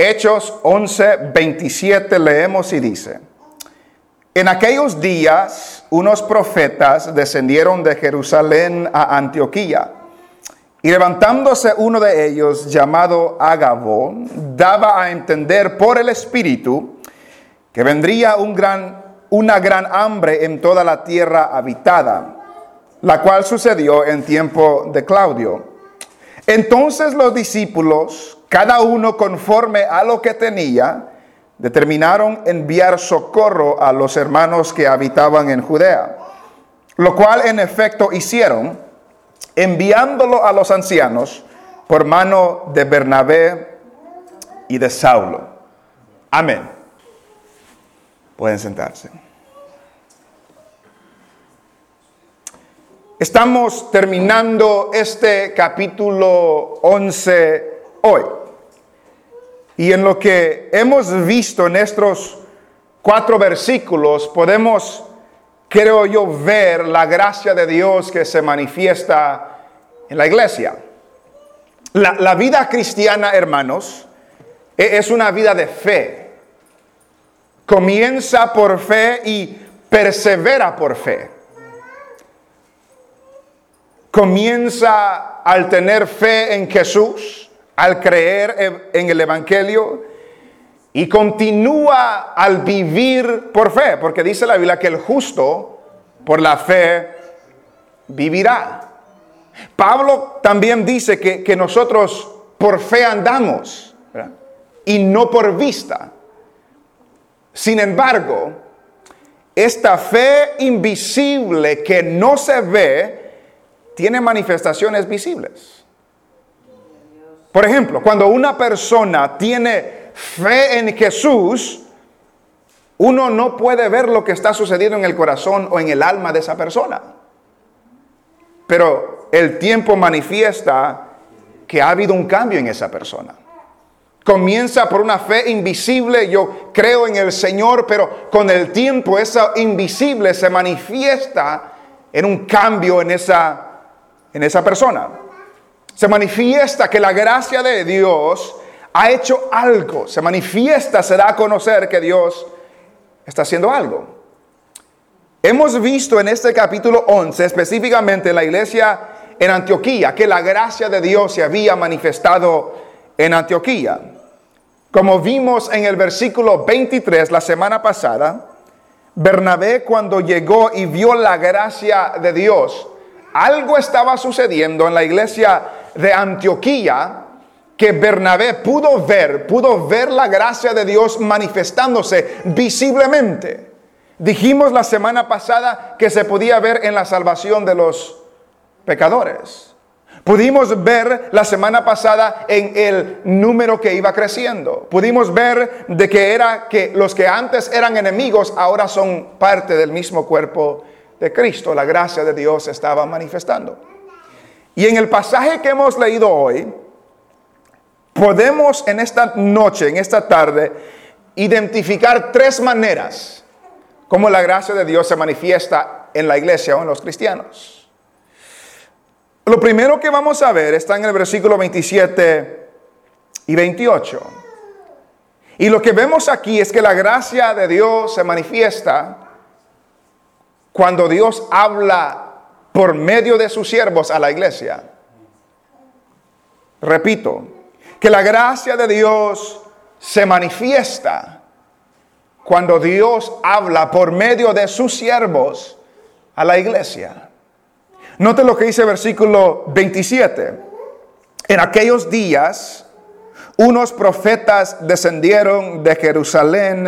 Hechos 11, 27 leemos y dice, en aquellos días unos profetas descendieron de Jerusalén a Antioquía. Y levantándose uno de ellos, llamado Agabo, daba a entender por el Espíritu que vendría un gran, una gran hambre en toda la tierra habitada, la cual sucedió en tiempo de Claudio. Entonces los discípulos, cada uno conforme a lo que tenía, determinaron enviar socorro a los hermanos que habitaban en Judea, lo cual en efecto hicieron, enviándolo a los ancianos por mano de Bernabé y de Saulo. Amén. Pueden sentarse. Estamos terminando este capítulo 11 hoy. Y en lo que hemos visto en estos cuatro versículos, podemos, creo yo, ver la gracia de Dios que se manifiesta en la iglesia. La, vida cristiana, hermanos, e, es una vida de fe. Comienza por fe y persevera por fe. Comienza al tener fe en Jesús al creer en el Evangelio y continúa al vivir por fe, porque dice la Biblia que el justo por la fe vivirá. Pablo también dice que, nosotros por fe andamos y no por vista. Sin embargo, esta fe invisible que no se ve tiene manifestaciones visibles. Por ejemplo, cuando una persona tiene fe en Jesús, uno no puede ver lo que está sucediendo en el corazón o en el alma de esa persona. Pero el tiempo manifiesta que ha habido un cambio en esa persona. Comienza por una fe invisible, yo creo en el Señor, pero con el tiempo esa invisible se manifiesta en un cambio en esa, en esa persona se manifiesta que la gracia de Dios ha hecho algo. Se manifiesta, se da a conocer que Dios está haciendo algo. Hemos visto en este capítulo 11, específicamente en la iglesia en Antioquía, que la gracia de Dios se había manifestado en Antioquía. Como vimos en el versículo 23 la semana pasada, Bernabé cuando llegó y vio la gracia de Dios, algo estaba sucediendo en la iglesia de Antioquía que Bernabé pudo ver, pudo ver la gracia de Dios manifestándose visiblemente. Dijimos la semana pasada que se podía ver en la salvación de los pecadores. Pudimos ver la semana pasada en el número que iba creciendo. Pudimos ver de que era que los que antes eran enemigos ahora son parte del mismo cuerpo de Cristo. La gracia de Dios estaba manifestando. Y en el pasaje que hemos leído hoy, podemos en esta noche, en esta tarde, identificar tres maneras como la gracia de Dios se manifiesta en la iglesia o en los cristianos. Lo primero que vamos a ver está en el versículo 27 y 28. Y lo que vemos aquí es que la gracia de Dios se manifiesta cuando Dios habla por medio de sus siervos a la iglesia. Repito, que la gracia de Dios se manifiesta cuando Dios habla por medio de sus siervos a la iglesia. Note lo que dice el versículo 27. En aquellos días, unos profetas descendieron de Jerusalén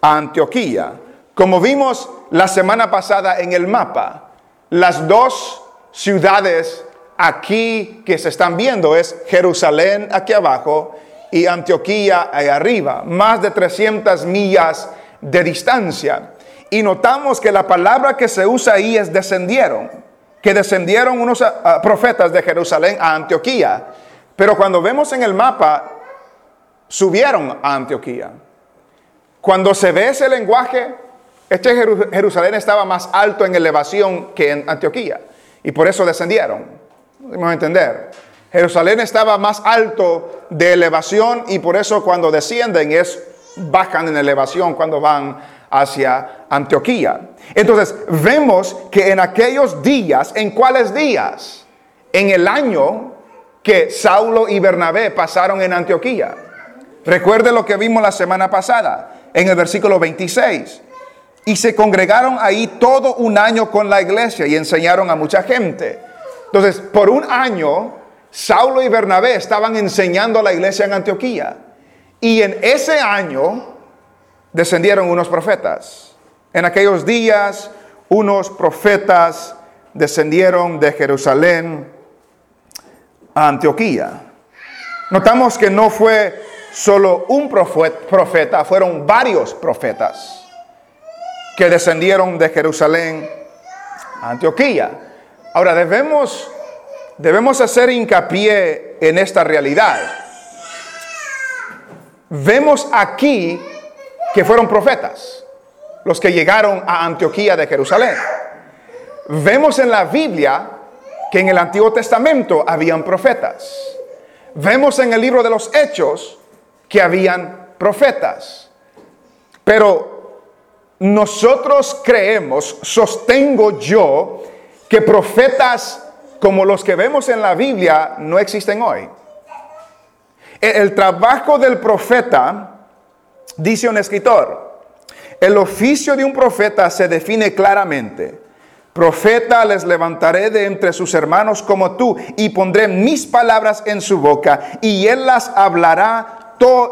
a Antioquía. Como vimos la semana pasada en el mapa, las dos ciudades aquí que se están viendo es Jerusalén aquí abajo y Antioquía ahí arriba, más de 300 millas de distancia. Y notamos que la palabra que se usa ahí es descendieron, que descendieron unos ah, ah, profetas de Jerusalén a Antioquía. Pero cuando vemos en el mapa, subieron a Antioquía. Cuando se ve ese lenguaje, este Jerusalén estaba más alto en elevación que en Antioquía y por eso descendieron. Vamos entender. Jerusalén estaba más alto de elevación y por eso cuando descienden es bajan en elevación cuando van hacia Antioquía. Entonces, vemos que en aquellos días, ¿en cuáles días? En el año que Saulo y Bernabé pasaron en Antioquía. Recuerde lo que vimos la semana pasada, en el versículo 26. Y se congregaron ahí todo un año con la iglesia y enseñaron a mucha gente. Entonces, por un año, Saulo y Bernabé estaban enseñando a la iglesia en Antioquía. Y en ese año descendieron unos profetas. En aquellos días, unos profetas descendieron de Jerusalén a Antioquía. Notamos que no fue solo un profeta, fueron varios profetas que descendieron de Jerusalén a Antioquía. Ahora debemos, debemos hacer hincapié en esta realidad. Vemos aquí que fueron profetas los que llegaron a Antioquía de Jerusalén. Vemos en la Biblia que en el Antiguo Testamento habían profetas. Vemos en el libro de los Hechos que habían profetas. Pero nosotros creemos, sostengo yo, que profetas como los que vemos en la Biblia no existen hoy. El trabajo del profeta, dice un escritor, el oficio de un profeta se define claramente. Profeta les levantaré de entre sus hermanos como tú y pondré mis palabras en su boca y él las hablará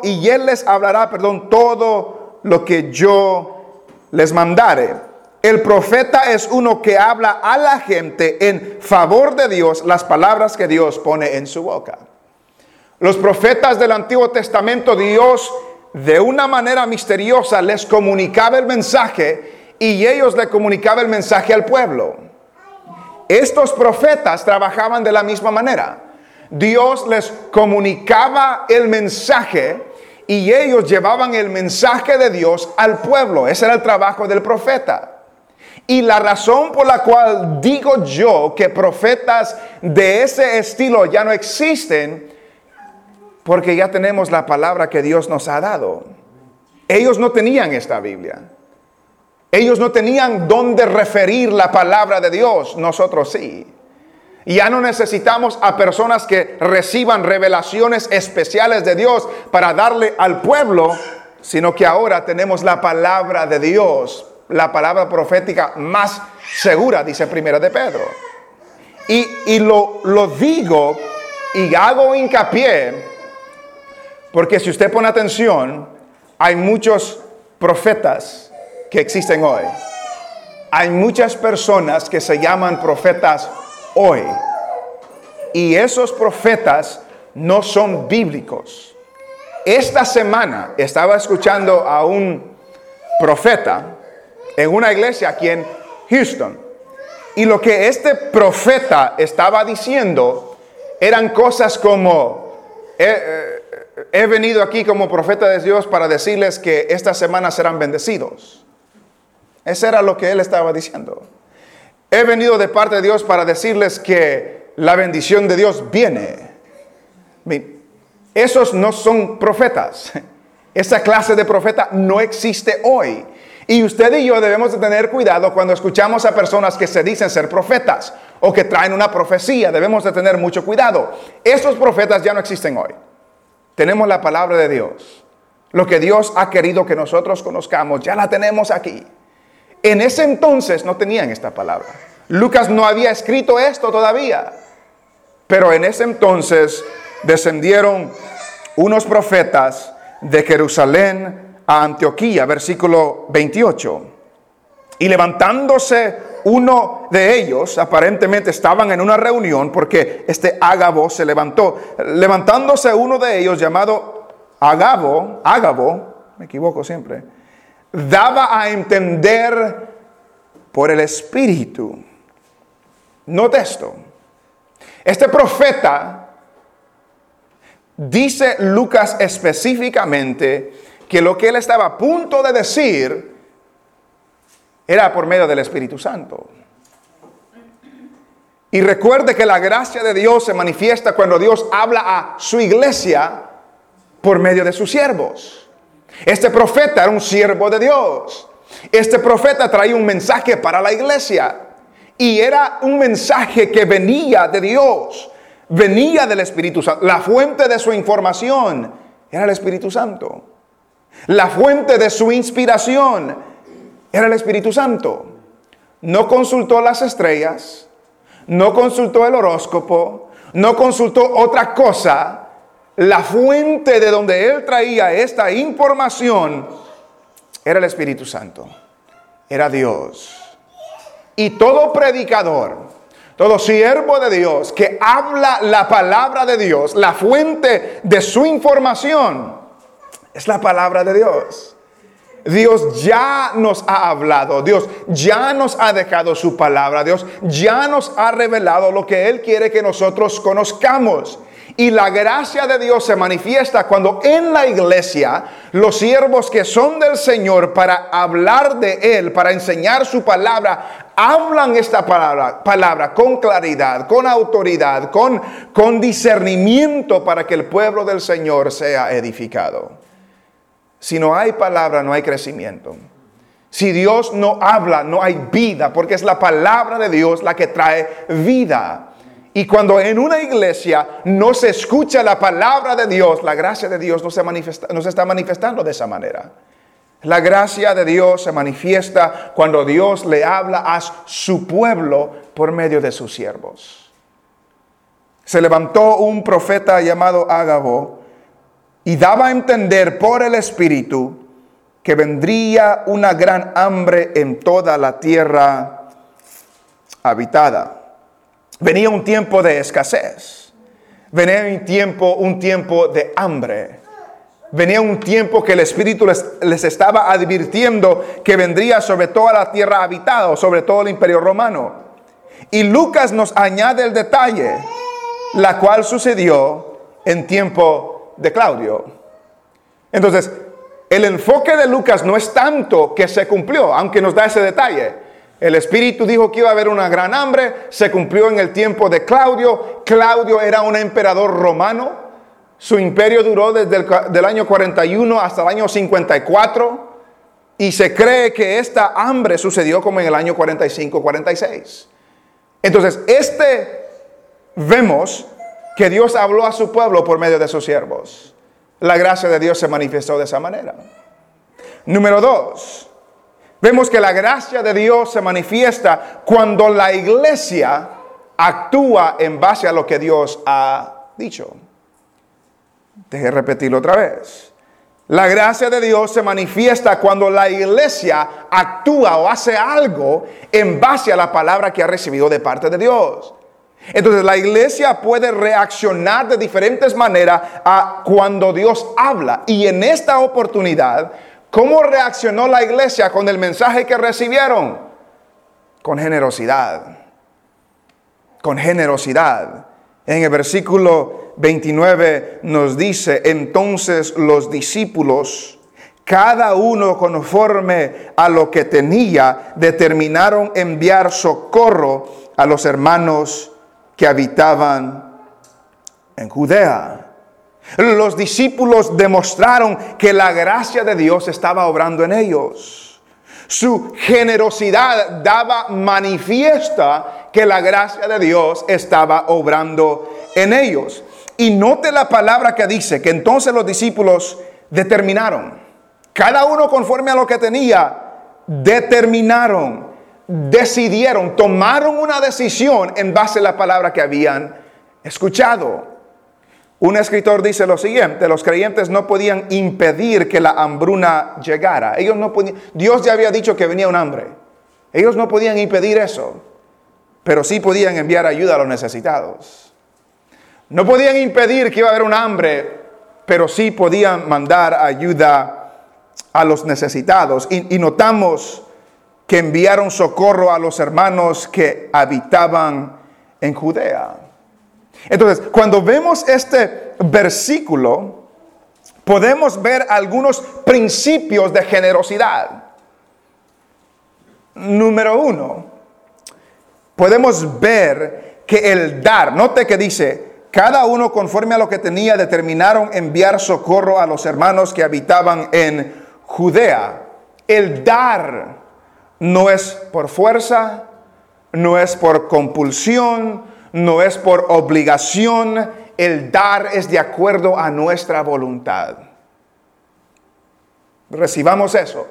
y él les hablará, perdón, todo lo que yo les mandare. El profeta es uno que habla a la gente en favor de Dios las palabras que Dios pone en su boca. Los profetas del Antiguo Testamento, Dios de una manera misteriosa les comunicaba el mensaje y ellos le comunicaban el mensaje al pueblo. Estos profetas trabajaban de la misma manera. Dios les comunicaba el mensaje y ellos llevaban el mensaje de Dios al pueblo. Ese era el trabajo del profeta. Y la razón por la cual digo yo que profetas de ese estilo ya no existen, porque ya tenemos la palabra que Dios nos ha dado. Ellos no tenían esta Biblia. Ellos no tenían dónde referir la palabra de Dios, nosotros sí. Y ya no necesitamos a personas que reciban revelaciones especiales de Dios para darle al pueblo, sino que ahora tenemos la palabra de Dios, la palabra profética más segura, dice Primera de Pedro. Y, lo, lo digo y hago hincapié, porque si usted pone atención, hay muchos profetas que existen hoy. Hay muchas personas que se llaman profetas hoy. Y esos profetas no son bíblicos. Esta semana estaba escuchando a un profeta en una iglesia aquí en Houston. Y lo que este profeta estaba diciendo eran cosas como, he, he, venido aquí como profeta de Dios para decirles que esta semana serán bendecidos. Eso era lo que él estaba diciendo. He venido de parte de Dios para decirles que la bendición de Dios viene. Esos no son profetas. Esa clase de profeta no existe hoy. Y usted y yo debemos de tener cuidado cuando escuchamos a personas que se dicen ser profetas o que traen una profecía. Debemos de tener mucho cuidado. Esos profetas ya no existen hoy. Tenemos la palabra de Dios. Lo que Dios ha querido que nosotros conozcamos, ya la tenemos aquí. En ese entonces no tenían esta palabra. Lucas no había escrito esto todavía. Pero en ese entonces descendieron unos profetas de Jerusalén a Antioquía, versículo 28. Y levantándose uno de ellos, aparentemente estaban en una reunión porque este Ágabo se levantó. Levantándose uno de ellos llamado Agabo, Ágabo, me equivoco siempre, daba a entender por el Espíritu. Note esto. Este profeta dice Lucas específicamente que lo que él estaba a punto de decir era por medio del Espíritu Santo. Y recuerde que la gracia de Dios se manifiesta cuando Dios habla a su iglesia por medio de sus siervos. Este profeta era un siervo de Dios. Este profeta traía un mensaje para la iglesia. Y era un mensaje que venía de Dios, venía del Espíritu Santo. La fuente de su información era el Espíritu Santo. La fuente de su inspiración era el Espíritu Santo. No consultó las estrellas, no consultó el horóscopo, no consultó otra cosa. La fuente de donde él traía esta información era el Espíritu Santo, era Dios. Y todo predicador, todo siervo de Dios que habla la palabra de Dios, la fuente de su información, es la palabra de Dios. Dios ya nos ha hablado, Dios ya nos ha dejado su palabra, Dios ya nos ha revelado lo que Él quiere que nosotros conozcamos. Y la gracia de Dios se manifiesta cuando en la iglesia los siervos que son del Señor para hablar de Él, para enseñar su palabra, hablan esta palabra, palabra con claridad, con autoridad, con, con discernimiento para que el pueblo del Señor sea edificado. Si no hay palabra, no hay crecimiento. Si Dios no habla, no hay vida, porque es la palabra de Dios la que trae vida. Y cuando en una iglesia no se escucha la palabra de Dios, la gracia de Dios no se, manifiesta, no se está manifestando de esa manera. La gracia de Dios se manifiesta cuando Dios le habla a su pueblo por medio de sus siervos. Se levantó un profeta llamado Ágabo y daba a entender por el Espíritu que vendría una gran hambre en toda la tierra habitada. Venía un tiempo de escasez. Venía un tiempo, un tiempo de hambre. Venía un tiempo que el Espíritu les, les, estaba advirtiendo que vendría sobre toda la tierra habitada, sobre todo el imperio romano. Y Lucas nos añade el detalle, la cual sucedió en tiempo de Claudio. Entonces, el enfoque de Lucas no es tanto que se cumplió, aunque nos da ese detalle. El Espíritu dijo que iba a haber una gran hambre, se cumplió en el tiempo de Claudio. Claudio era un emperador romano, su imperio duró desde el año 41 hasta el año 54 y se cree que esta hambre sucedió como en el año 45-46. Entonces, este vemos que Dios habló a su pueblo por medio de sus siervos. La gracia de Dios se manifestó de esa manera. Número dos, Vemos que la gracia de Dios se manifiesta cuando la iglesia actúa en base a lo que Dios ha dicho. Deje repetirlo otra vez. La gracia de Dios se manifiesta cuando la iglesia actúa o hace algo en base a la palabra que ha recibido de parte de Dios. Entonces la iglesia puede reaccionar de diferentes maneras a cuando Dios habla. Y en esta oportunidad ¿Cómo reaccionó la iglesia con el mensaje que recibieron? Con generosidad. Con generosidad. En el versículo 29 nos dice, entonces los discípulos, cada uno conforme a lo que tenía, determinaron enviar socorro a los hermanos que habitaban en Judea. Los discípulos demostraron que la gracia de Dios estaba obrando en ellos. Su generosidad daba manifiesta que la gracia de Dios estaba obrando en ellos. Y note la palabra que dice, que entonces los discípulos determinaron, cada uno conforme a lo que tenía, determinaron, decidieron, tomaron una decisión en base a la palabra que habían escuchado. Un escritor dice lo siguiente, los creyentes no podían impedir que la hambruna llegara. Ellos no podían, Dios ya había dicho que venía un hambre. Ellos no podían impedir eso, pero sí podían enviar ayuda a los necesitados. No podían impedir que iba a haber un hambre, pero sí podían mandar ayuda a los necesitados. Y, y notamos que enviaron socorro a los hermanos que habitaban en Judea. Entonces, cuando vemos este versículo, podemos ver algunos principios de generosidad. Número uno, podemos ver que el dar, note que dice, cada uno conforme a lo que tenía determinaron enviar socorro a los hermanos que habitaban en Judea. El dar no es por fuerza, no es por compulsión, no es por obligación, el dar es de acuerdo a nuestra voluntad. Recibamos eso.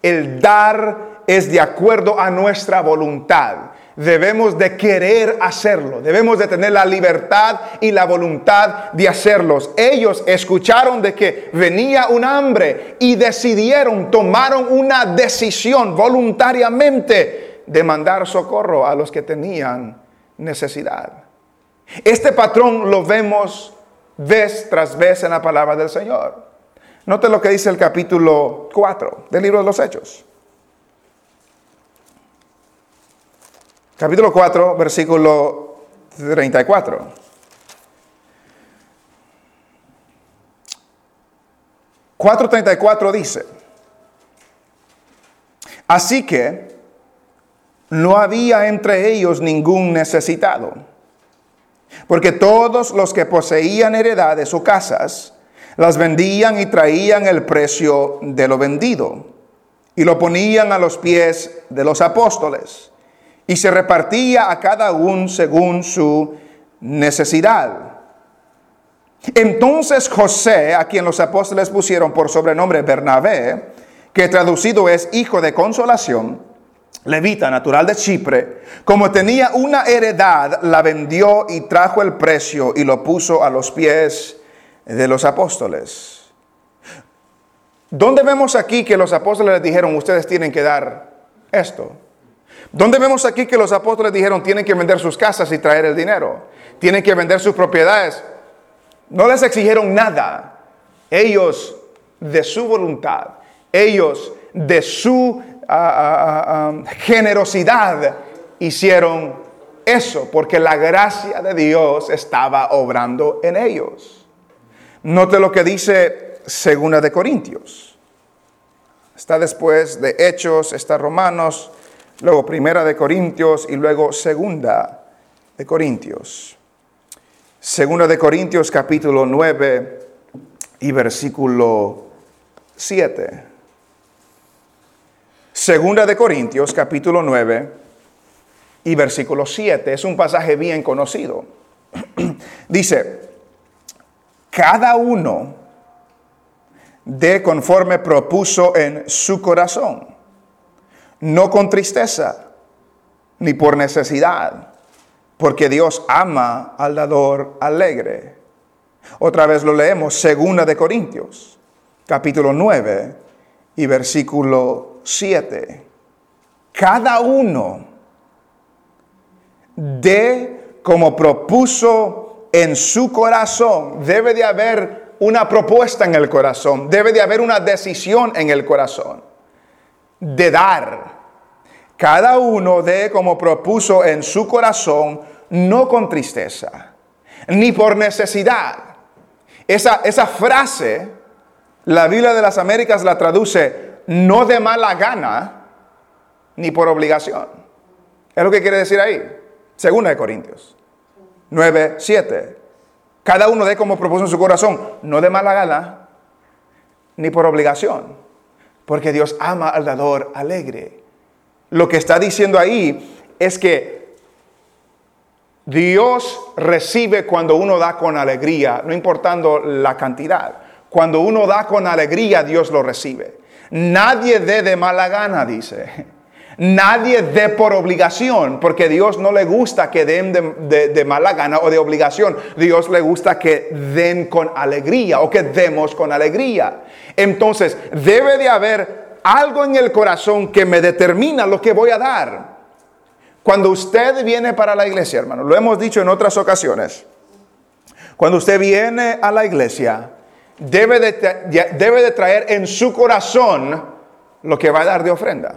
El dar es de acuerdo a nuestra voluntad. Debemos de querer hacerlo, debemos de tener la libertad y la voluntad de hacerlos. Ellos escucharon de que venía un hambre y decidieron, tomaron una decisión voluntariamente de mandar socorro a los que tenían necesidad. Este patrón lo vemos vez tras vez en la palabra del Señor. Note lo que dice el capítulo 4 del libro de los Hechos. Capítulo 4, versículo 34. ...4.34 dice... Así que... ...no había entre ellos ningún necesitado... ...porque todos los que poseían heredades o casas... ...las vendían y traían el precio de lo vendido... ...y lo ponían a los pies de los apóstoles y se repartía a cada uno según su necesidad. Entonces José, a quien los apóstoles pusieron por sobrenombre Bernabé, que traducido es hijo de consolación, levita natural de Chipre, como tenía una heredad, la vendió y trajo el precio y lo puso a los pies de los apóstoles. ¿Dónde vemos aquí que los apóstoles les dijeron, ustedes tienen que dar esto? ¿Dónde vemos aquí que los apóstoles dijeron tienen que vender sus casas y traer el dinero? Tienen que vender sus propiedades. No les exigieron nada. Ellos de su voluntad, ellos de su generosidad hicieron eso porque la gracia de Dios estaba obrando en ellos. Note lo que dice Segunda de Corintios. Está después de Hechos, está Romanos luego Primera de Corintios y luego Segunda de Corintios. Segunda de Corintios capítulo 9 y versículo 7. Segunda de Corintios capítulo 9 y versículo 7. Es un pasaje bien conocido. Dice, cada uno de conforme propuso en su corazón no con tristeza, ni por necesidad, porque Dios ama al dador alegre. Otra vez lo leemos, segunda de Corintios, capítulo 9 y versículo 7. Cada uno de como propuso en su corazón, debe de haber una propuesta en el corazón, debe de haber una decisión en el corazón de dar. Cada uno de como propuso en su corazón, no con tristeza, ni por necesidad. Esa, esa frase, la Biblia de las Américas la traduce no de mala gana, ni por obligación. Es lo que quiere decir ahí. Segunda de Corintios 9, 7. Cada uno de como propuso en su corazón, no de mala gana, ni por obligación porque Dios ama al dador alegre. Lo que está diciendo ahí es que Dios recibe cuando uno da con alegría, no importando la cantidad. Cuando uno da con alegría, Dios lo recibe. Nadie dé de mala gana, dice. Nadie dé por obligación, porque Dios no le gusta que den de, mala gana o de obligación. Dios le gusta que den con alegría o que demos con alegría. Entonces, debe de haber algo en el corazón que me determina lo que voy a dar. Cuando usted viene para la iglesia, hermano, lo hemos dicho en otras ocasiones. Cuando usted viene a la iglesia, debe de, debe de traer en su corazón lo que va a dar de ofrenda.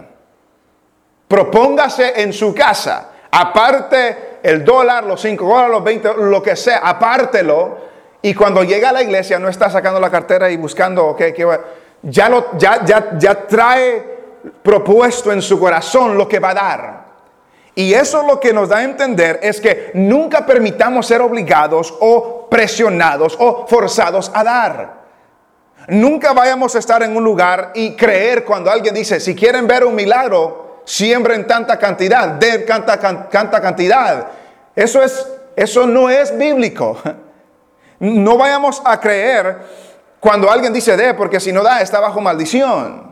Propóngase en su casa, aparte el dólar, los 5 dólares, los 20, lo que sea, apártelo. Y cuando llega a la iglesia no está sacando la cartera y buscando, okay, ya, lo, ya, ya, ya trae propuesto en su corazón lo que va a dar. Y eso lo que nos da a entender es que nunca permitamos ser obligados o presionados o forzados a dar. Nunca vayamos a estar en un lugar y creer cuando alguien dice, si quieren ver un milagro, siembren tanta cantidad, den tanta, cantidad. Eso, es, eso no es bíblico. No vayamos a creer cuando alguien dice de, porque si no da, está bajo maldición.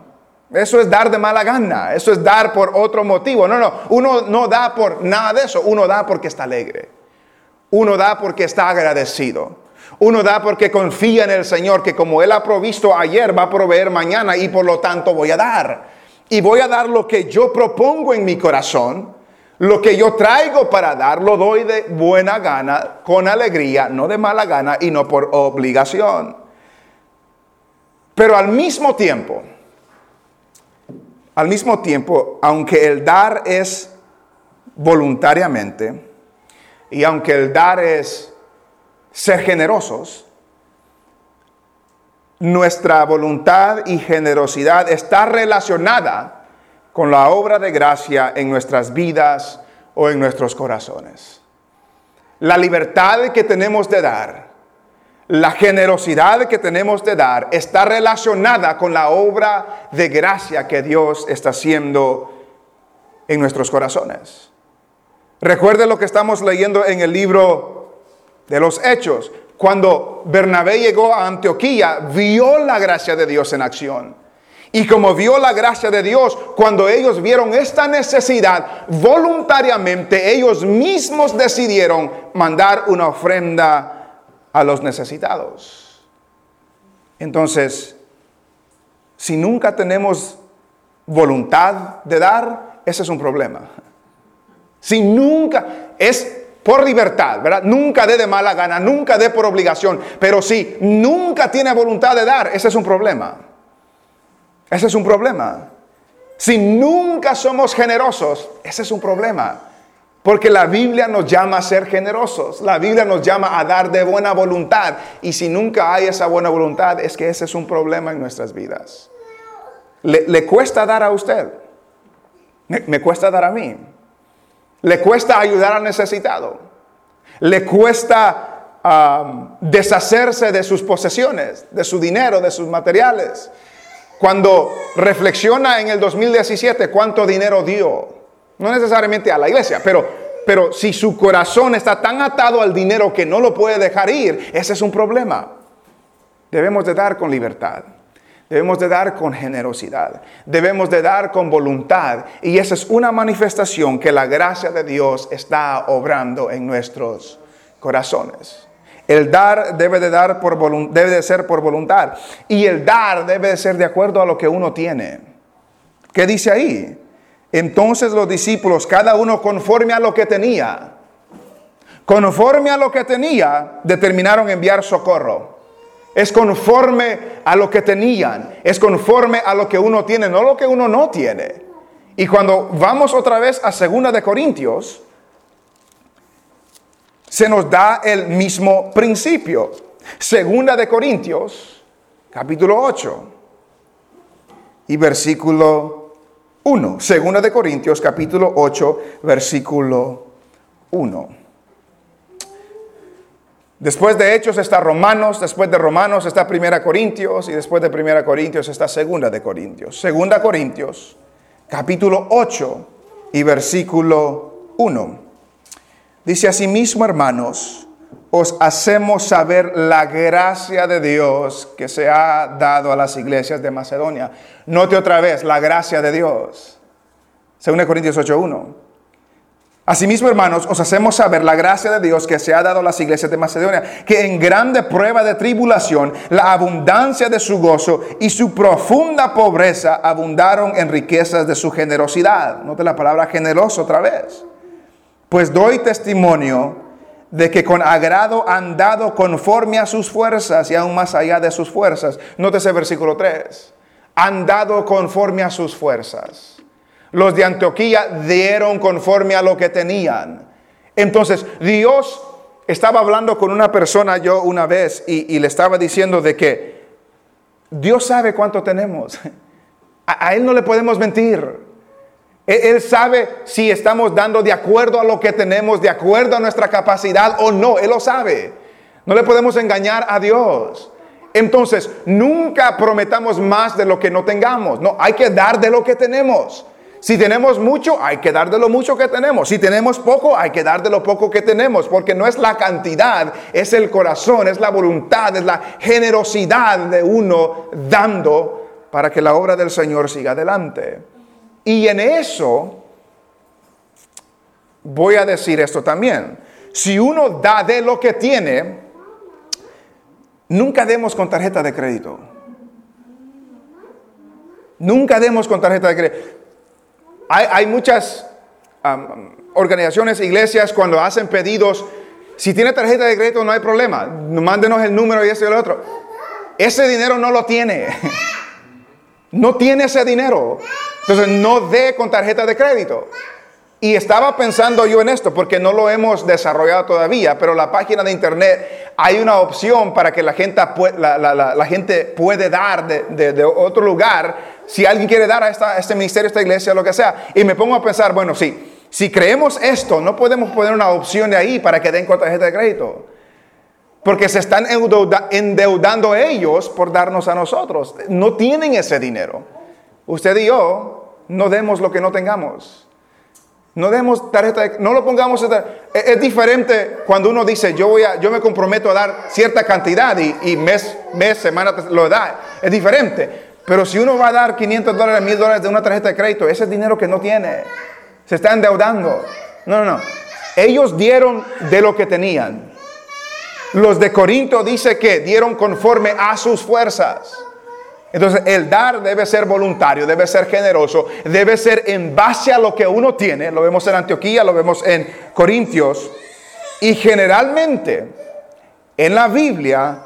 Eso es dar de mala gana, eso es dar por otro motivo. No, no, uno no da por nada de eso, uno da porque está alegre. Uno da porque está agradecido. Uno da porque confía en el Señor, que como Él ha provisto ayer, va a proveer mañana y por lo tanto voy a dar. Y voy a dar lo que yo propongo en mi corazón, lo que yo traigo para dar, lo doy de buena gana, con alegría, no de mala gana y no por obligación. Pero al mismo tiempo, al mismo tiempo, aunque el dar es voluntariamente y aunque el dar es ser generosos, nuestra voluntad y generosidad está relacionada con la obra de gracia en nuestras vidas o en nuestros corazones. La libertad que tenemos de dar la generosidad que tenemos de dar está relacionada con la obra de gracia que Dios está haciendo en nuestros corazones. Recuerde lo que estamos leyendo en el libro de los Hechos. Cuando Bernabé llegó a Antioquía, vio la gracia de Dios en acción. Y como vio la gracia de Dios, cuando ellos vieron esta necesidad, voluntariamente ellos mismos decidieron mandar una ofrenda a los necesitados. Entonces, si nunca tenemos voluntad de dar, ese es un problema. Si nunca es por libertad, ¿verdad? Nunca dé de mala gana, nunca dé por obligación, pero si nunca tiene voluntad de dar, ese es un problema. Ese es un problema. Si nunca somos generosos, ese es un problema. Porque la Biblia nos llama a ser generosos, la Biblia nos llama a dar de buena voluntad. Y si nunca hay esa buena voluntad, es que ese es un problema en nuestras vidas. Le, cuesta dar a usted, me, cuesta dar a mí, le cuesta ayudar al necesitado, le cuesta deshacerse de sus posesiones, de su dinero, de sus materiales. Cuando reflexiona en el 2017 cuánto dinero dio, no necesariamente a la iglesia, pero, pero si su corazón está tan atado al dinero que no lo puede dejar ir, ese es un problema. Debemos de dar con libertad. Debemos de dar con generosidad. Debemos de dar con voluntad. Y esa es una manifestación que la gracia de Dios está obrando en nuestros corazones. El dar debe de, dar por debe de ser por voluntad. Y el dar debe de ser de acuerdo a lo que uno tiene. ¿Qué dice ahí? Entonces los discípulos, cada uno conforme a lo que tenía, conforme a lo que tenía, determinaron enviar socorro. Es conforme a lo que tenían, es conforme a lo que uno tiene, no lo que uno no tiene. Y cuando vamos otra vez a Segunda de Corintios, se nos da el mismo principio. Segunda de Corintios, capítulo 8 y versículo 1. Segunda de Corintios capítulo 8, versículo 1. Después de Hechos está Romanos, después de Romanos está Primera Corintios y después de Primera Corintios está Segunda de Corintios. Segunda Corintios, capítulo 8 y versículo 1. Dice asimismo, hermanos, os hacemos saber la gracia de Dios que se ha dado a las iglesias de Macedonia. Note otra vez, la gracia de Dios. Según Corintios 8.1. Asimismo, hermanos, os hacemos saber la gracia de Dios que se ha dado a las iglesias de Macedonia, que en grande prueba de tribulación, la abundancia de su gozo y su profunda pobreza abundaron en riquezas de su generosidad. Note la palabra generoso otra vez. Pues doy testimonio de que con agrado han dado conforme a sus fuerzas y aún más allá de sus fuerzas. Nótese versículo 3. Han dado conforme a sus fuerzas. Los de Antioquía dieron conforme a lo que tenían. Entonces, Dios estaba hablando con una persona yo una vez y, le estaba diciendo de que Dios sabe cuánto tenemos. a Él no le podemos mentir. Él sabe si estamos dando de acuerdo a lo que tenemos, de acuerdo a nuestra capacidad o no. Él lo sabe. No le podemos engañar a Dios. Entonces, nunca prometamos más de lo que no tengamos. No, hay que dar de lo que tenemos. Si tenemos mucho, hay que dar de lo mucho que tenemos. Si tenemos poco, hay que dar de lo poco que tenemos, porque no es la cantidad, es el corazón, es la voluntad, es la generosidad de uno dando para que la obra del Señor siga adelante. Y en eso voy a decir esto también. Si uno da de lo que tiene, nunca demos con tarjeta de crédito. Nunca demos con tarjeta de crédito. Hay, muchas organizaciones, iglesias, cuando hacen pedidos, si tiene tarjeta de crédito no hay problema, mándenos el número y eso y el otro. Ese dinero no lo tiene. No tiene ese dinero. Entonces no dé con tarjeta de crédito. Y estaba pensando yo en esto porque no lo hemos desarrollado todavía, pero la página de internet hay una opción para que la gente, la, gente puede dar de, otro lugar si alguien quiere dar a, esta, este ministerio, a esta iglesia, lo que sea. Y me pongo a pensar, bueno, sí, si creemos esto, no podemos poner una opción de ahí para que den con tarjeta de crédito. Porque se están endeudando ellos por darnos a nosotros. No tienen ese dinero. Usted y yo no demos lo que no tengamos. No demos tarjeta, de, no lo pongamos. Es, diferente cuando uno dice, yo, voy a, yo me comprometo a dar cierta cantidad y, mes, mes, semana lo da. Es diferente. Pero si uno va a dar 500 dólares, 1000 dólares de una tarjeta de crédito, ese es dinero que no tiene. Se está endeudando. No, no, no. Ellos dieron de lo que tenían. Los de Corinto dice que dieron conforme a sus fuerzas. Entonces, el dar debe ser voluntario, debe ser generoso, debe ser en base a lo que uno tiene. Lo vemos en Antioquía, lo vemos en Corintios. Y generalmente, en la Biblia,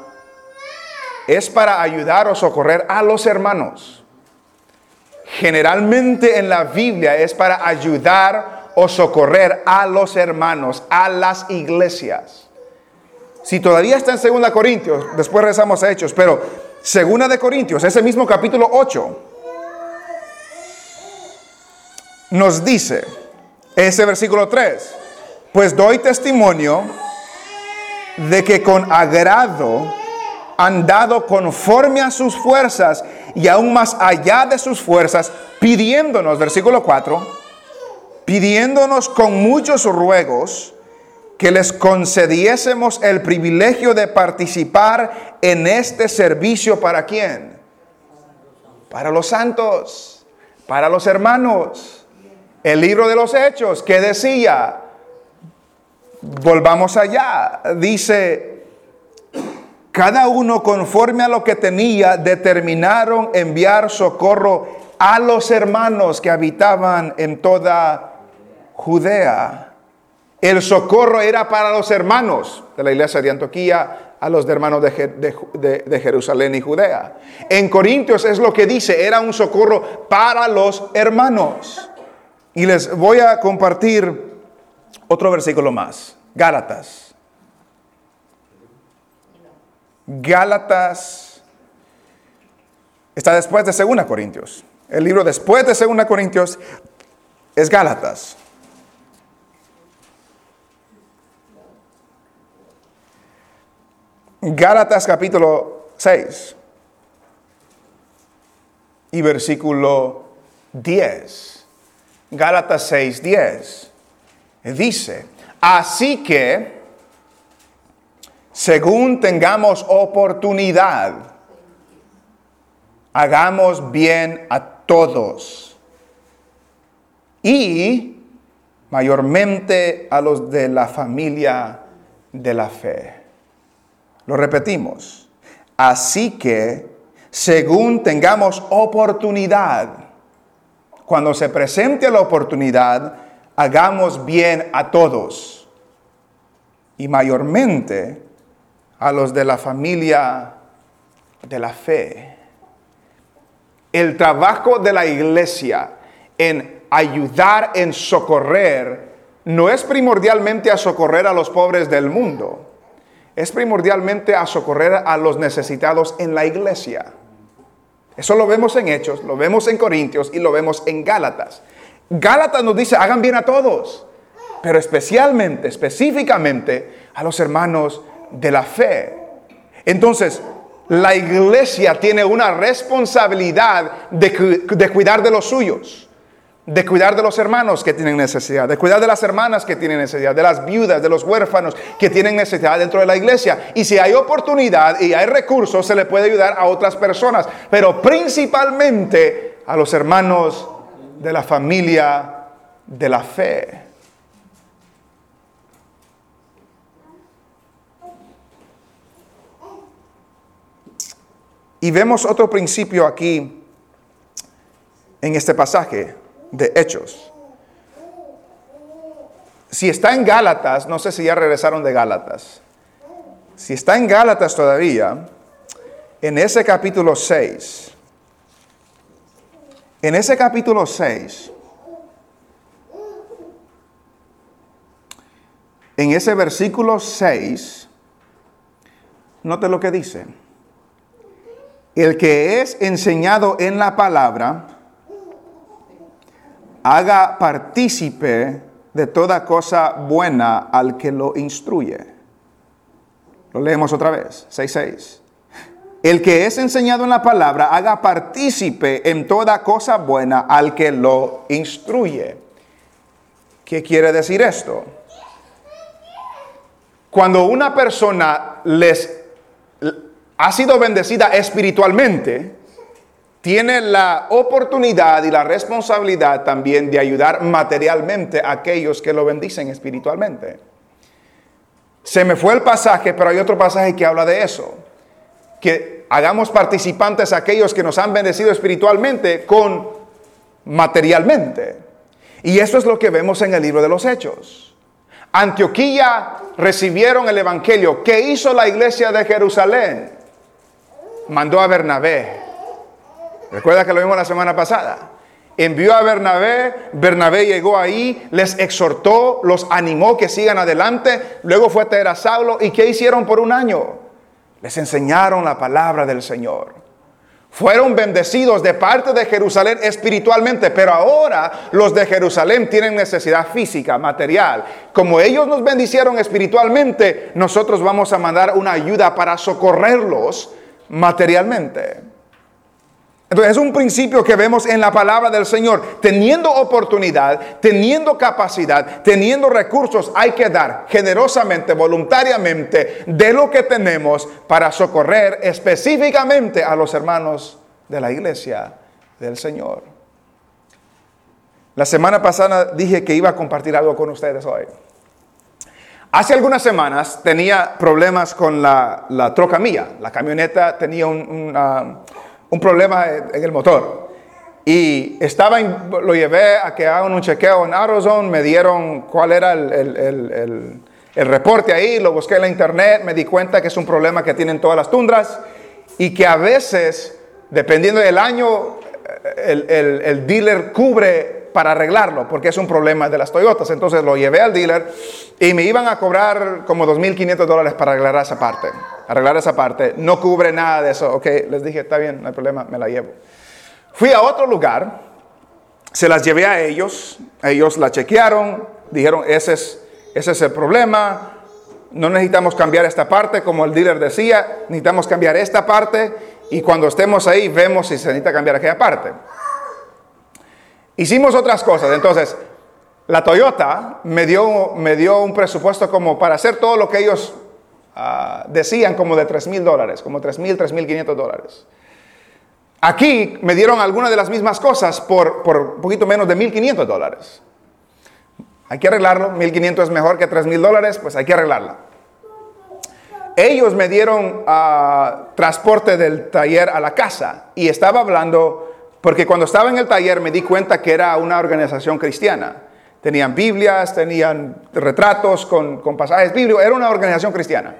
es para ayudar o socorrer a los hermanos. Generalmente en la Biblia es para ayudar o socorrer a los hermanos, a las iglesias. Si todavía está en 2 Corintios, después rezamos a Hechos, pero Segunda de Corintios, ese mismo capítulo 8, nos dice, ese versículo 3, pues doy testimonio de que con agrado han dado conforme a sus fuerzas y aún más allá de sus fuerzas, pidiéndonos, versículo 4, pidiéndonos con muchos ruegos, que les concediésemos el privilegio de participar en este servicio para quién? Para los santos, para los hermanos. El libro de los hechos, que decía? Volvamos allá. Dice, cada uno conforme a lo que tenía, determinaron enviar socorro a los hermanos que habitaban en toda Judea. El socorro era para los hermanos de la iglesia de Antioquía, a los hermanos de, Jerusalén y Judea. En Corintios es lo que dice, era un socorro para los hermanos. Y les voy a compartir otro versículo más, Gálatas. Gálatas está después de 2 Corintios. El libro después de 2 Corintios es Gálatas. Gálatas capítulo 6 y versículo 10. Gálatas 6, 10. Dice, así que, según tengamos oportunidad, hagamos bien a todos y mayormente a los de la familia de la fe. Lo repetimos. Así que, según tengamos oportunidad, cuando se presente la oportunidad, hagamos bien a todos y mayormente a los de la familia de la fe. El trabajo de la iglesia en ayudar, en socorrer, no es primordialmente a socorrer a los pobres del mundo es primordialmente a socorrer a los necesitados en la iglesia. Eso lo vemos en Hechos, lo vemos en Corintios y lo vemos en Gálatas. Gálatas nos dice, hagan bien a todos, pero especialmente, específicamente a los hermanos de la fe. Entonces, la iglesia tiene una responsabilidad de, de, cuidar de los suyos, de cuidar de los hermanos que tienen necesidad, de cuidar de las hermanas que tienen necesidad, de las viudas, de los huérfanos que tienen necesidad dentro de la iglesia. Y si hay oportunidad y hay recursos, se le puede ayudar a otras personas, pero principalmente a los hermanos de la familia de la fe. Y vemos otro principio aquí en este pasaje de Hechos. Si está en Gálatas, no sé si ya regresaron de Gálatas. Si está en Gálatas todavía, en ese capítulo 6, en ese capítulo 6, en ese versículo 6, note lo que dice. El que es enseñado en la palabra, haga partícipe de toda cosa buena al que lo instruye. Lo leemos otra vez, 6.6. El que es enseñado en la palabra, haga partícipe en toda cosa buena al que lo instruye. ¿Qué quiere decir esto? Cuando una persona les ha sido bendecida espiritualmente, tiene la oportunidad y la responsabilidad también de ayudar materialmente a aquellos que lo bendicen espiritualmente. Se me fue el pasaje, pero hay otro pasaje que habla de eso. Que hagamos participantes a aquellos que nos han bendecido espiritualmente con materialmente. Y eso es lo que vemos en el libro de los Hechos. Antioquía recibieron el Evangelio. ¿Qué hizo la iglesia de Jerusalén? mandó a Bernabé. Recuerda que lo vimos la semana pasada. Envió a Bernabé, Bernabé llegó ahí, les exhortó, los animó que sigan adelante, luego fue a traer a Saulo y ¿qué hicieron por un año? Les enseñaron la palabra del Señor. Fueron bendecidos de parte de Jerusalén espiritualmente, pero ahora los de Jerusalén tienen necesidad física, material. Como ellos nos bendicieron espiritualmente, nosotros vamos a mandar una ayuda para socorrerlos materialmente. Entonces es un principio que vemos en la palabra del Señor. Teniendo oportunidad, teniendo capacidad, teniendo recursos, hay que dar generosamente, voluntariamente de lo que tenemos para socorrer específicamente a los hermanos de la iglesia del Señor. La semana pasada dije que iba a compartir algo con ustedes hoy. Hace algunas semanas tenía problemas con la, troca mía. La camioneta tenía un, problema en el motor. Y estaba lo llevé a que hagan un chequeo en AutoZone, me dieron cuál era el, reporte ahí, lo busqué en la internet, me di cuenta que es un problema que tienen todas las tundras y que a veces, dependiendo del año, el dealer cubre para arreglarlo, porque es un problema de las Toyotas. Entonces lo llevé al dealer y me iban a cobrar como 2.500 dólares para arreglar esa parte. Arreglar esa parte. No cubre nada de eso. Ok, les dije, está bien, no hay problema, me la llevo. Fui a otro lugar, se las llevé a ellos, ellos la chequearon, dijeron, ese es, ese es el problema, no necesitamos cambiar esta parte, como el dealer decía, necesitamos cambiar esta parte y cuando estemos ahí vemos si se necesita cambiar aquella parte. Hicimos otras cosas. Entonces, la Toyota me dio, me dio un presupuesto como para hacer todo lo que ellos ah, decían, como de 3 mil dólares, como 3 mil, 3 mil 500 dólares. Aquí me dieron algunas de las mismas cosas por, por un poquito menos de 1.500 dólares. Hay que arreglarlo. 1.500 es mejor que 3 mil dólares, pues hay que arreglarla. Ellos me dieron ah, transporte del taller a la casa y estaba hablando porque cuando estaba en el taller me di cuenta que era una organización cristiana. Tenían Biblias, tenían retratos con, pasajes bíblicos, era una organización cristiana.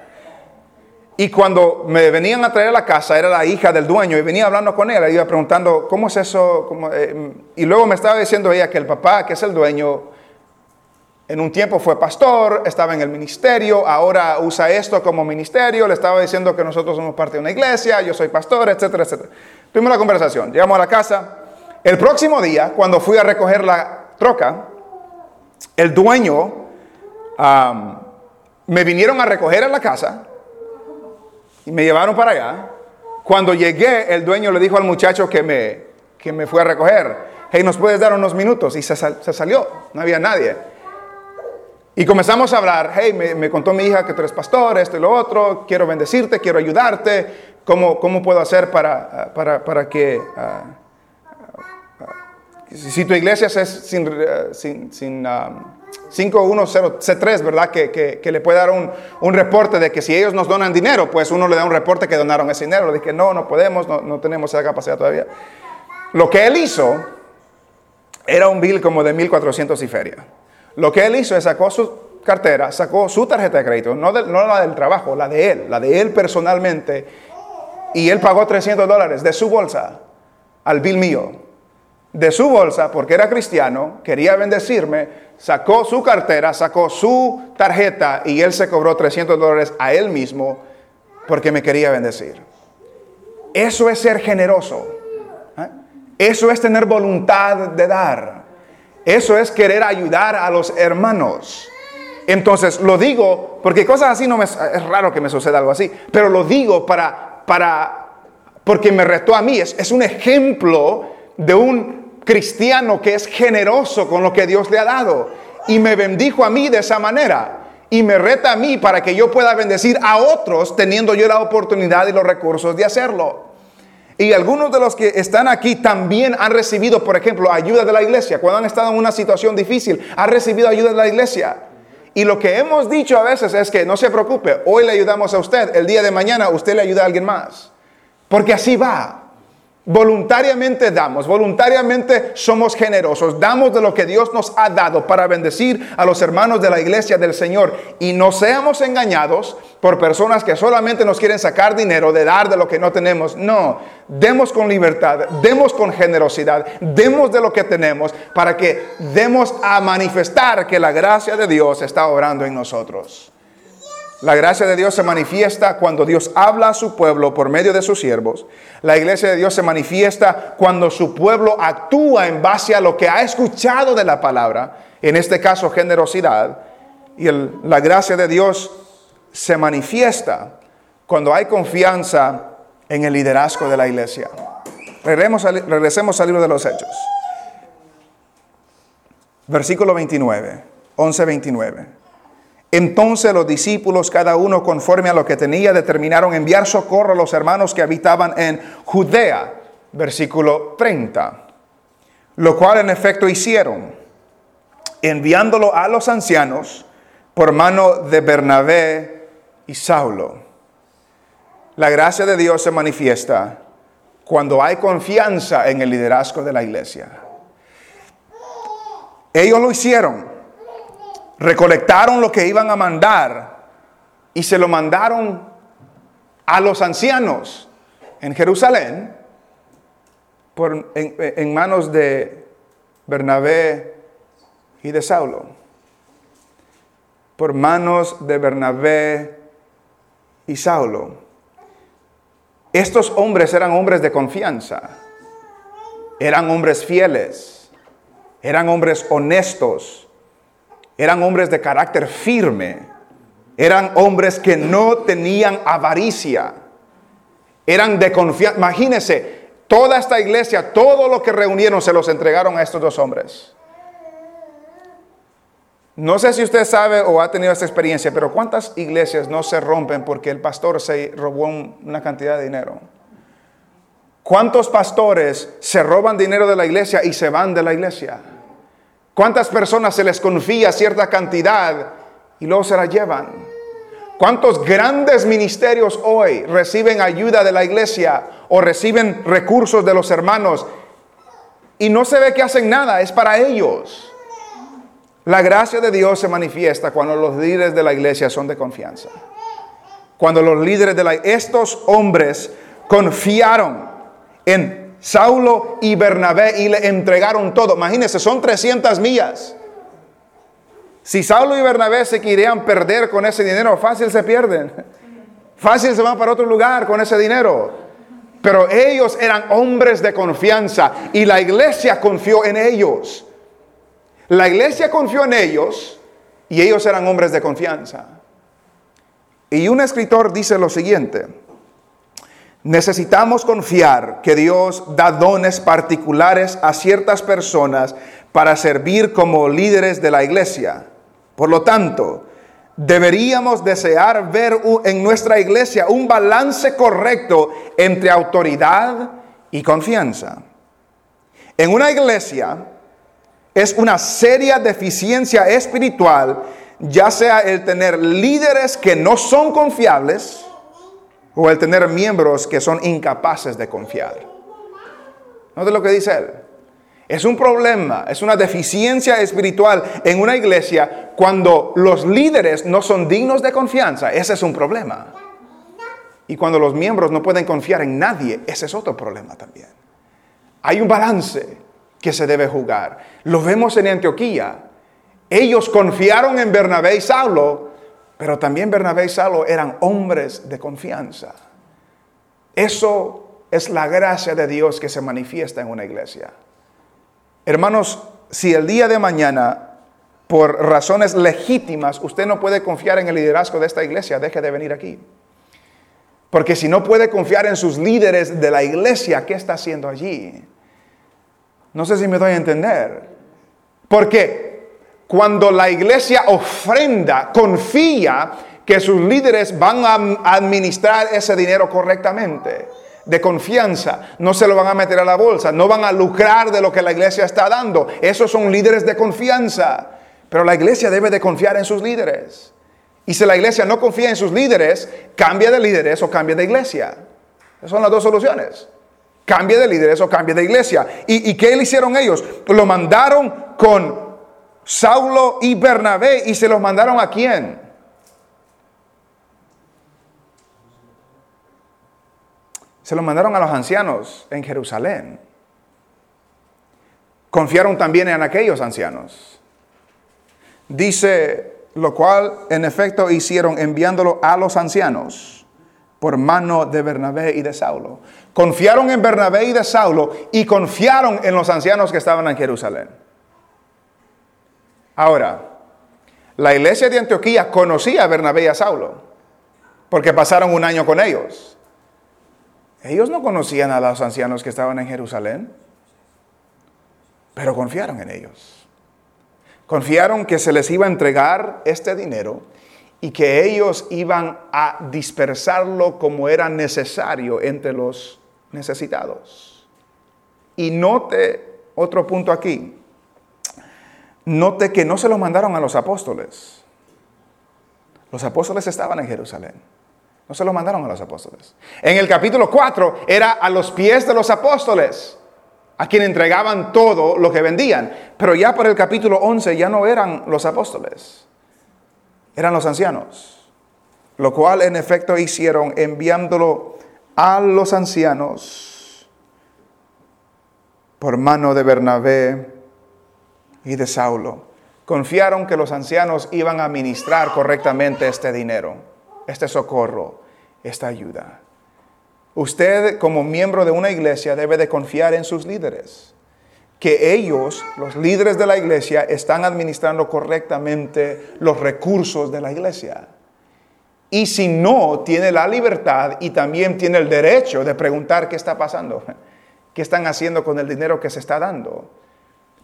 Y cuando me venían a traer a la casa, era la hija del dueño, y venía hablando con él, iba preguntando, ¿cómo es eso? Eh, y luego me estaba diciendo ella que el papá, que es el dueño, en un tiempo fue pastor, estaba en el ministerio, ahora usa esto como ministerio, le estaba diciendo que nosotros somos parte de una iglesia, yo soy pastor, etcétera, etcétera. Tuvimos la conversación, llegamos a la casa. El próximo día, cuando fui a recoger la troca, el dueño me vinieron a recoger en la casa y me llevaron para allá. Cuando llegué, el dueño le dijo al muchacho que me, que me fue a recoger, hey, ¿nos puedes dar unos minutos? Y se, salió, no había nadie. Y comenzamos a hablar, hey, me, contó mi hija que tú eres pastor, esto y lo otro, quiero bendecirte, quiero ayudarte, ¿cómo, cómo puedo hacer para, para, para que... Ah, si tu iglesia es sin, sin, sin 5103, ¿verdad? Que, que, le puede dar un, un, reporte de que si ellos nos donan dinero, pues uno le da un reporte que donaron ese dinero. Le dije, no, no podemos, no, no tenemos esa capacidad todavía. Lo que él hizo era un bill como de 1400 y feria. Lo que él hizo es sacó su cartera, sacó su tarjeta de crédito, no, no la del trabajo, la de él, la de él personalmente, y él pagó 300 dólares de su bolsa al bill mío de su bolsa, porque era cristiano, quería bendecirme, sacó su cartera, sacó su tarjeta y él se cobró 300 dólares a él mismo porque me quería bendecir. Eso es ser generoso. ¿eh? Eso es tener voluntad de dar. Eso es querer ayudar a los hermanos. Entonces lo digo porque cosas así no me es raro que me suceda algo así, pero lo digo para para porque me retó a mí, es, es un ejemplo de un cristiano que es generoso con lo que Dios le ha dado. Y me bendijo a mí de esa manera. Y me reta a mí para que yo pueda bendecir a otros teniendo yo la oportunidad y los recursos de hacerlo. Y algunos de los que están aquí también han recibido, por ejemplo, ayuda de la iglesia. Cuando han estado en una situación difícil, han recibido ayuda de la iglesia. Y lo que hemos dicho a veces es que no se preocupe, hoy le ayudamos a usted, el día de mañana usted le ayuda a alguien más. Porque así va. Voluntariamente damos, voluntariamente somos generosos, damos de lo que Dios nos ha dado para bendecir a los hermanos de la iglesia del Señor y no seamos engañados por personas que solamente nos quieren sacar dinero de dar de lo que no tenemos. No, demos con libertad, demos con generosidad, demos de lo que tenemos para que demos a manifestar que la gracia de Dios está obrando en nosotros. La gracia de Dios se manifiesta cuando Dios habla a su pueblo por medio de sus siervos. La iglesia de Dios se manifiesta cuando su pueblo actúa en base a lo que ha escuchado de la palabra, en este caso generosidad. Y la gracia de Dios se manifiesta cuando hay confianza en el liderazgo de la iglesia. Regresemos al, regresemos al libro de los Hechos. Versículo 29, 11, 29. Entonces los discípulos, cada uno conforme a lo que tenía, determinaron enviar socorro a los hermanos que habitaban en Judea. Versículo 30. Lo cual en efecto hicieron, enviándolo a los ancianos por mano de Bernabé y Saulo. La gracia de Dios se manifiesta cuando hay confianza en el liderazgo de la iglesia. Ellos lo hicieron recolectaron lo que iban a mandar y se lo mandaron a los ancianos en Jerusalén por, en, manos de Bernabé y de Saulo. Por manos de Bernabé y Saulo. Estos hombres eran hombres de confianza, eran hombres fieles, eran hombres honestos, eran hombres de carácter firme, eran hombres que no tenían avaricia, eran de confianza. Imagínense, toda esta iglesia, todo lo que reunieron se los entregaron a estos dos hombres. No sé si usted sabe o ha tenido esta experiencia, pero ¿cuántas iglesias no se rompen porque el pastor se robó una cantidad de dinero? ¿Cuántos pastores se roban dinero de la iglesia y se van de la iglesia? ¿Cuántas personas se les confía cierta cantidad y luego se la llevan? ¿Cuántos grandes ministerios hoy reciben ayuda de la iglesia o reciben recursos de los hermanos y no se ve que hacen nada, es para ellos? La gracia de Dios se manifiesta cuando los líderes de la iglesia son de confianza. Cuando los líderes de la estos hombres confiaron en Saulo y Bernabé y le entregaron todo. Imagínense, son 300 millas. Si Saulo y Bernabé se querían perder con ese dinero, fácil se pierden. Fácil se van para otro lugar con ese dinero. Pero ellos eran hombres de confianza y la iglesia confió en ellos. La iglesia confió en ellos y ellos eran hombres de confianza. Y un escritor dice lo siguiente, necesitamos confiar que Dios da dones particulares a ciertas personas para servir como líderes de la iglesia. Por lo tanto, deberíamos desear ver en nuestra iglesia un balance correcto entre autoridad y confianza. En una iglesia es una seria deficiencia espiritual, ya sea el tener líderes que no son confiables o el tener miembros que son incapaces de confiar. ¿No lo que dice él? Es un problema, es una deficiencia espiritual en una iglesia cuando los líderes no son dignos de confianza. Ese es un problema. Y cuando los miembros no pueden confiar en nadie, ese es otro problema también. Hay un balance que se debe jugar. Lo vemos en Antioquía. Ellos confiaron en Bernabé y Saulo, pero también Bernabé y Saulo eran hombres de confianza. Eso es la gracia de Dios que se manifiesta en una iglesia. Hermanos, si el día de mañana, por razones legítimas, usted no puede confiar en el liderazgo de esta iglesia, deje de venir aquí. Porque si no puede confiar en sus líderes de la iglesia, ¿qué está haciendo allí? No sé si me doy a entender. Porque cuando la iglesia ofrenda, confía que sus líderes van a administrar ese dinero correctamente de confianza, no se lo van a meter a la bolsa, no van a lucrar de lo que la iglesia está dando. Esos son líderes de confianza. Pero la iglesia debe de confiar en sus líderes. Y si la iglesia no confía en sus líderes, cambia de líderes o cambia de iglesia. Esas son las dos soluciones. Cambia de líderes o cambia de iglesia. ¿Y, ¿Y qué le hicieron ellos? Lo mandaron con Saulo y Bernabé y se los mandaron a quién? Se lo mandaron a los ancianos en Jerusalén. Confiaron también en aquellos ancianos. Dice, lo cual en efecto hicieron enviándolo a los ancianos por mano de Bernabé y de Saulo. Confiaron en Bernabé y de Saulo y confiaron en los ancianos que estaban en Jerusalén. Ahora, la iglesia de Antioquía conocía a Bernabé y a Saulo porque pasaron un año con ellos. Ellos no conocían a los ancianos que estaban en Jerusalén, pero confiaron en ellos. Confiaron que se les iba a entregar este dinero y que ellos iban a dispersarlo como era necesario entre los necesitados. Y note otro punto aquí. Note que no se lo mandaron a los apóstoles. Los apóstoles estaban en Jerusalén. No se lo mandaron a los apóstoles. En el capítulo 4 era a los pies de los apóstoles, a quien entregaban todo lo que vendían. Pero ya por el capítulo 11 ya no eran los apóstoles, eran los ancianos. Lo cual en efecto hicieron enviándolo a los ancianos por mano de Bernabé y de Saulo. Confiaron que los ancianos iban a administrar correctamente este dinero este socorro, esta ayuda. Usted como miembro de una iglesia debe de confiar en sus líderes, que ellos, los líderes de la iglesia, están administrando correctamente los recursos de la iglesia. Y si no, tiene la libertad y también tiene el derecho de preguntar qué está pasando, qué están haciendo con el dinero que se está dando.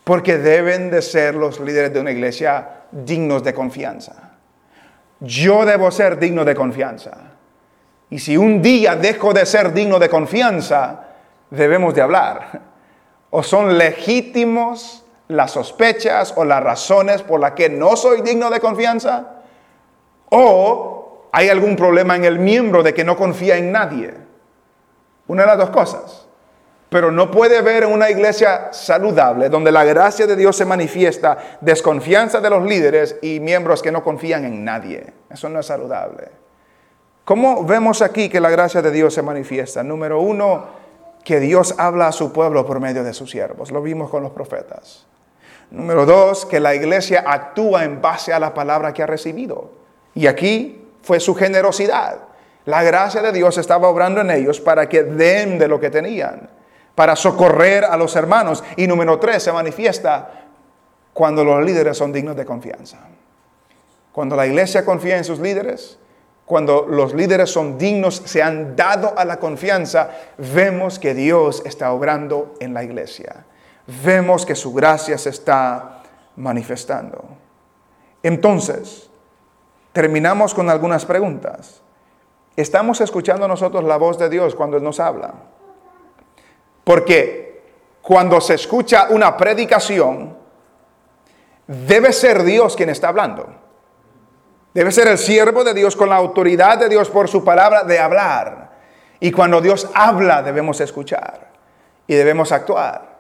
Porque deben de ser los líderes de una iglesia dignos de confianza. Yo debo ser digno de confianza. Y si un día dejo de ser digno de confianza, debemos de hablar. O son legítimos las sospechas o las razones por las que no soy digno de confianza, o hay algún problema en el miembro de que no confía en nadie. Una de las dos cosas. Pero no puede haber una iglesia saludable, donde la gracia de Dios se manifiesta, desconfianza de los líderes y miembros que no confían en nadie. Eso no es saludable. ¿Cómo vemos aquí que la gracia de Dios se manifiesta? Número uno, que Dios habla a su pueblo por medio de sus siervos. Lo vimos con los profetas. Número dos, que la iglesia actúa en base a la palabra que ha recibido. Y aquí fue su generosidad. La gracia de Dios estaba obrando en ellos para que den de lo que tenían para socorrer a los hermanos. Y número tres, se manifiesta cuando los líderes son dignos de confianza. Cuando la iglesia confía en sus líderes, cuando los líderes son dignos, se han dado a la confianza, vemos que Dios está obrando en la iglesia. Vemos que su gracia se está manifestando. Entonces, terminamos con algunas preguntas. ¿Estamos escuchando nosotros la voz de Dios cuando Él nos habla? Porque cuando se escucha una predicación, debe ser Dios quien está hablando. Debe ser el siervo de Dios con la autoridad de Dios por su palabra de hablar. Y cuando Dios habla debemos escuchar y debemos actuar.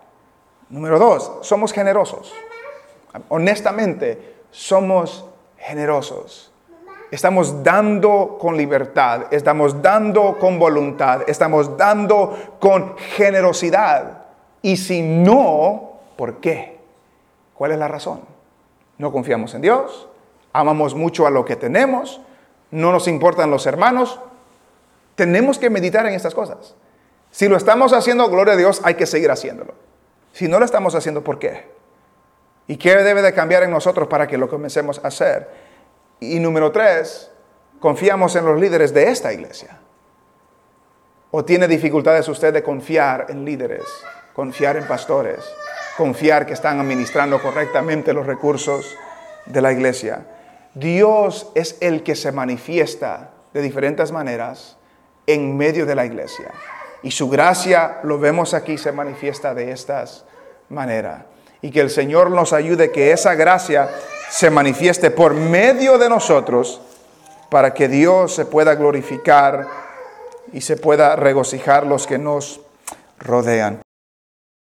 Número dos, somos generosos. Honestamente, somos generosos. Estamos dando con libertad, estamos dando con voluntad, estamos dando con generosidad. Y si no, ¿por qué? ¿Cuál es la razón? No confiamos en Dios, amamos mucho a lo que tenemos, no nos importan los hermanos. Tenemos que meditar en estas cosas. Si lo estamos haciendo, gloria a Dios, hay que seguir haciéndolo. Si no lo estamos haciendo, ¿por qué? ¿Y qué debe de cambiar en nosotros para que lo comencemos a hacer? Y número tres, confiamos en los líderes de esta iglesia. ¿O tiene dificultades usted de confiar en líderes, confiar en pastores, confiar que están administrando correctamente los recursos de la iglesia? Dios es el que se manifiesta de diferentes maneras en medio de la iglesia. Y su gracia, lo vemos aquí, se manifiesta de estas maneras. Y que el Señor nos ayude que esa gracia se manifieste por medio de nosotros para que Dios se pueda glorificar y se pueda regocijar los que nos rodean.